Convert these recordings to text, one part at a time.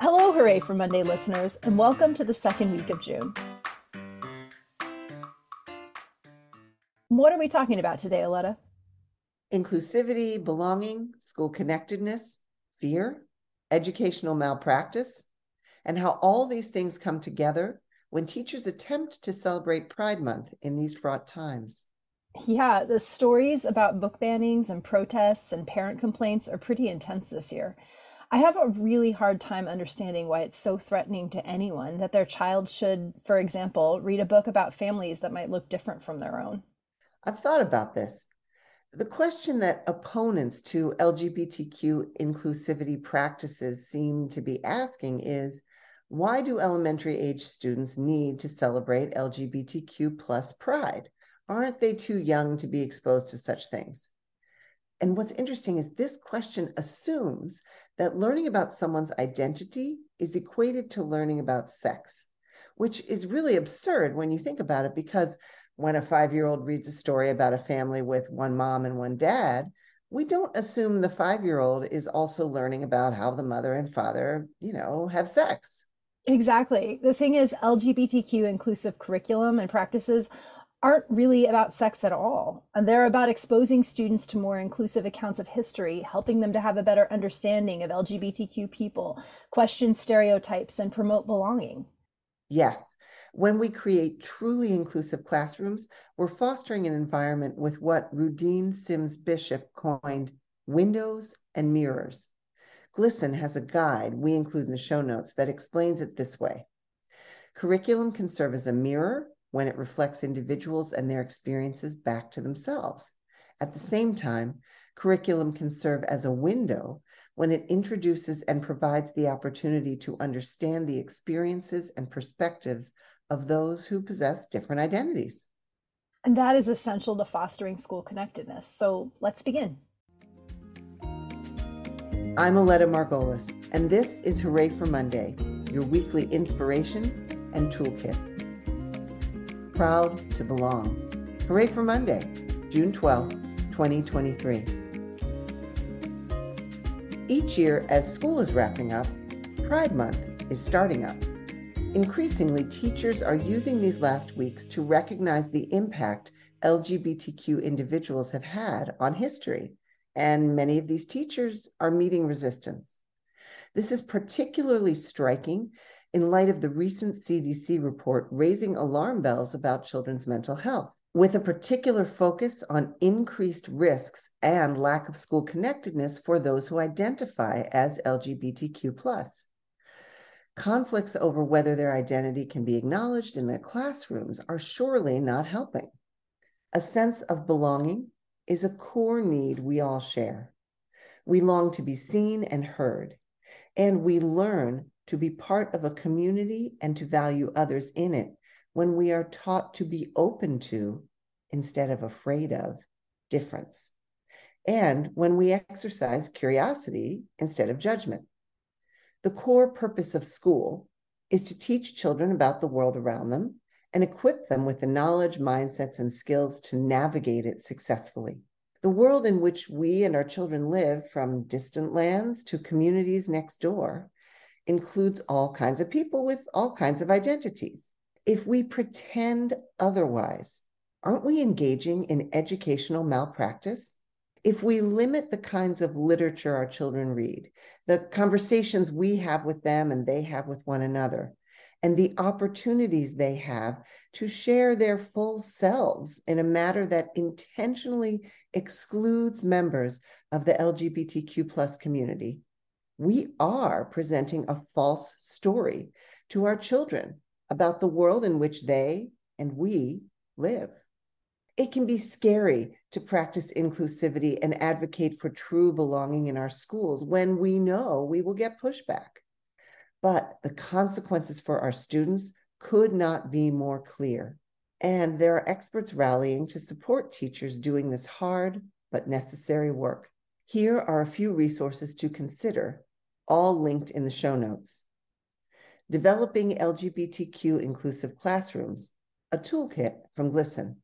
Hello, Hooray for Monday listeners, and welcome to the second week of June. What are we talking about today, Aletta? Inclusivity, belonging, school connectedness, fear, educational malpractice, and how all these things come together when teachers attempt to celebrate Pride Month in these fraught times. Yeah, the stories about book bannings and protests and parent complaints are pretty intense this year. I have a really hard time understanding why it's so threatening to anyone that their child should, for example, read a book about families that might look different from their own. I've thought about this. The question that opponents to LGBTQ inclusivity practices seem to be asking is why do elementary age students need to celebrate LGBTQ plus pride? Aren't they too young to be exposed to such things? And what's interesting is this question assumes that learning about someone's identity is equated to learning about sex, which is really absurd when you think about it, because when a five year old reads a story about a family with one mom and one dad, we don't assume the five year old is also learning about how the mother and father, you know, have sex. Exactly. The thing is, LGBTQ inclusive curriculum and practices aren't really about sex at all. And they're about exposing students to more inclusive accounts of history, helping them to have a better understanding of LGBTQ people, question stereotypes, and promote belonging. Yes. When we create truly inclusive classrooms, we're fostering an environment with what Rudine Sims Bishop coined windows and mirrors. GLSEN has a guide we include in the show notes that explains it this way. Curriculum can serve as a mirror when it reflects individuals and their experiences back to themselves. At the same time, curriculum can serve as a window when it introduces and provides the opportunity to understand the experiences and perspectives of those who possess different identities. And that is essential to fostering school connectedness. So let's begin. I'm Aletta Margolis, and this is Hooray for Monday, your weekly inspiration and toolkit proud to belong. Hooray for Monday, June 12th, 2023. Each year, as school is wrapping up, Pride Month is starting up. Increasingly, teachers are using these last weeks to recognize the impact LGBTQ individuals have had on history, and many of these teachers are meeting resistance. This is particularly striking in light of the recent CDC report raising alarm bells about children's mental health, with a particular focus on increased risks and lack of school connectedness for those who identify as LGBTQ. Conflicts over whether their identity can be acknowledged in their classrooms are surely not helping. A sense of belonging is a core need we all share. We long to be seen and heard, and we learn to be part of a community and to value others in it when we are taught to be open to instead of afraid of difference. And when we exercise curiosity instead of judgment. The core purpose of school is to teach children about the world around them and equip them with the knowledge, mindsets, and skills to navigate it successfully. The world in which we and our children live, from distant lands to communities next door, includes all kinds of people with all kinds of identities. If we pretend otherwise, aren't we engaging in educational malpractice? If we limit the kinds of literature our children read, the conversations we have with them and they have with one another, and the opportunities they have to share their full selves in a matter that intentionally excludes members of the LGBTQ plus community, we are presenting a false story to our children about the world in which they and we live. It can be scary to practice inclusivity and advocate for true belonging in our schools when we know we will get pushback. But the consequences for our students could not be more clear. And there are experts rallying to support teachers doing this hard but necessary work. Here are a few resources to consider all linked in the show notes. Developing LGBTQ inclusive classrooms, a toolkit from GLSEN.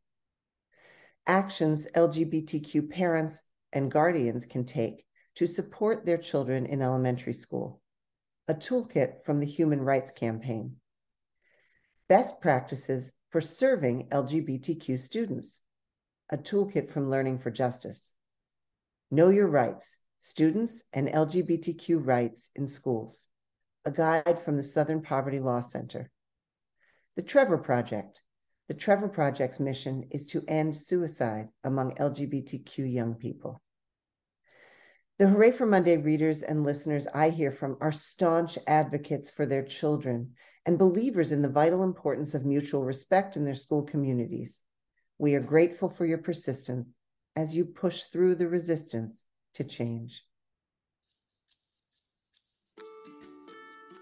Actions LGBTQ parents and guardians can take to support their children in elementary school, a a toolkit from the Human Rights Campaign. Best practices for serving LGBTQ students, a toolkit from Learning for Justice. Know Your Rights, Students and LGBTQ Rights in Schools, a guide from the Southern Poverty Law Center. The Trevor Project. The Trevor Project's mission is to end suicide among LGBTQ young people. The Hooray for Monday readers and listeners I hear from are staunch advocates for their children and believers in the vital importance of mutual respect in their school communities. We are grateful for your persistence as you push through the resistance to change.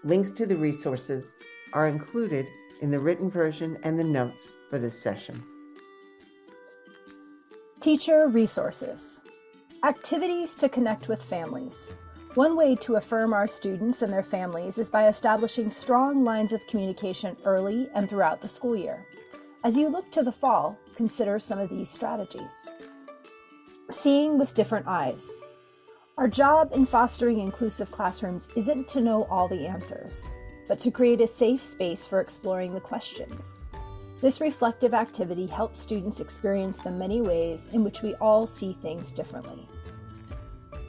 Links to the resources are included in the written version and the notes for this session. Teacher resources. Activities to connect with families. One way to affirm our students and their families is by establishing strong lines of communication early and throughout the school year. As you look to the fall, consider some of these strategies. Seeing with different eyes. Our job in fostering inclusive classrooms isn't to know all the answers, but to create a safe space for exploring the questions. This reflective activity helps students experience the many ways in which we all see things differently.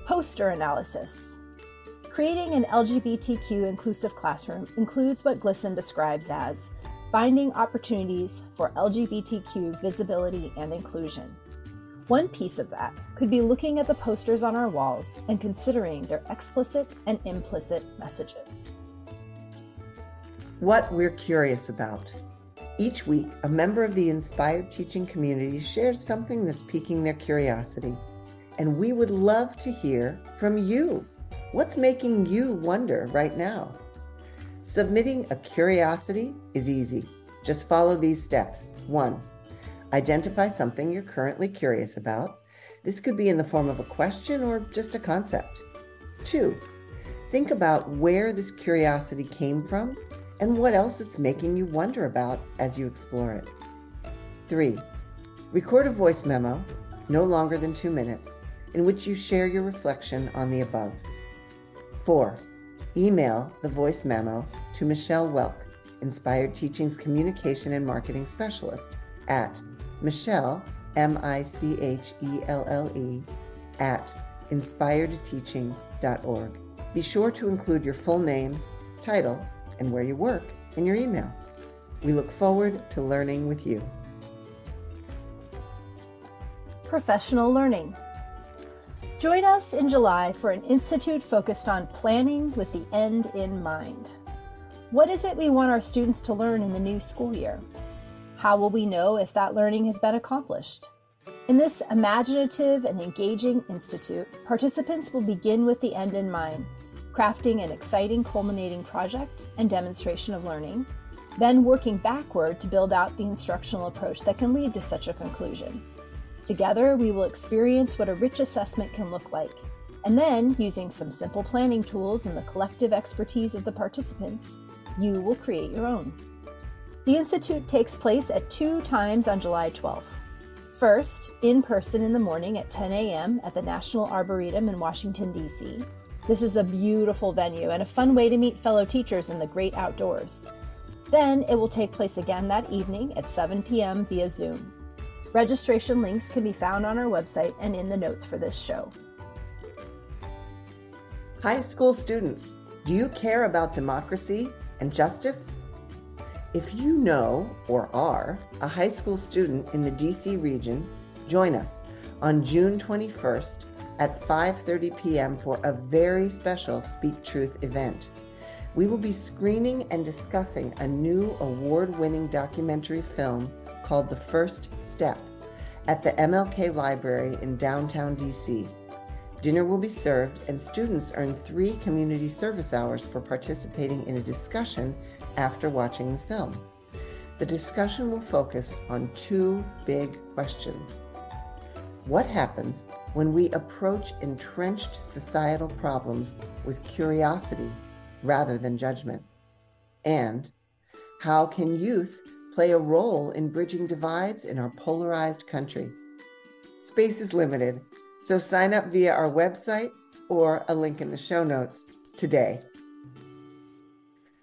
Poster analysis. Creating an LGBTQ inclusive classroom includes what GLSEN describes as finding opportunities for LGBTQ visibility and inclusion. One piece of that could be looking at the posters on our walls and considering their explicit and implicit messages. What we're curious about. Each week, a member of the inspired teaching community shares something that's piquing their curiosity. And we would love to hear from you. What's making you wonder right now? Submitting a curiosity is easy. Just follow these steps. One, identify something you're currently curious about. This could be in the form of a question or just a concept. Two, think about where this curiosity came from and what else it's making you wonder about as you explore it. Three, record a voice memo, no longer than two minutes, in which you share your reflection on the above. Four, email the voice memo to Michelle Welk, Inspired Teachings Communication and Marketing Specialist, at Michelle, M I C H E L L E, at inspiredteaching.org. Be sure to include your full name, title, and where you work in your email. We look forward to learning with you. Professional learning. Join us in July for an institute focused on planning with the end in mind. What is it we want our students to learn in the new school year? How will we know if that learning has been accomplished? In this imaginative and engaging institute, participants will begin with the end in mind, crafting an exciting culminating project and demonstration of learning, then working backward to build out the instructional approach that can lead to such a conclusion. Together, we will experience what a rich assessment can look like, and then, using some simple planning tools and the collective expertise of the participants, you will create your own. The Institute takes place at two times on July 12th. First, in person in the morning at 10 a.m. at the National Arboretum in Washington, D.C. This is a beautiful venue and a fun way to meet fellow teachers in the great outdoors. Then it will take place again that evening at 7 p.m. via Zoom. Registration links can be found on our website and in the notes for this show. High school students, do you care about democracy and justice? If you know or are a high school student in the DC region, join us on June 21st at 5:30 p.m. for a very special Speak Truth event. We will be screening and discussing a new award-winning documentary film called The First Step at the MLK Library in downtown DC. Dinner will be served, and students earn three community service hours for participating in a discussion after watching the film. The discussion will focus on two big questions. What happens when we approach entrenched societal problems with curiosity rather than judgment? And how can youth play a role in bridging divides in our polarized country? Space is limited, so sign up via our website or a link in the show notes today.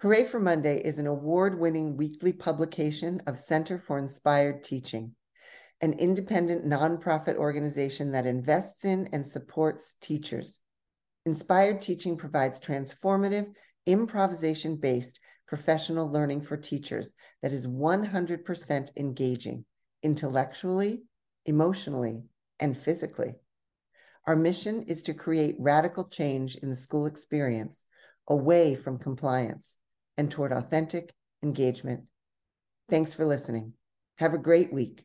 Hooray for Monday is an award winning weekly publication of Center for Inspired Teaching, an independent nonprofit organization that invests in and supports teachers. Inspired Teaching provides transformative, improvisation based professional learning for teachers that is 100% engaging intellectually, emotionally, and physically. Our mission is to create radical change in the school experience away from compliance and toward authentic engagement. Thanks for listening. Have a great week.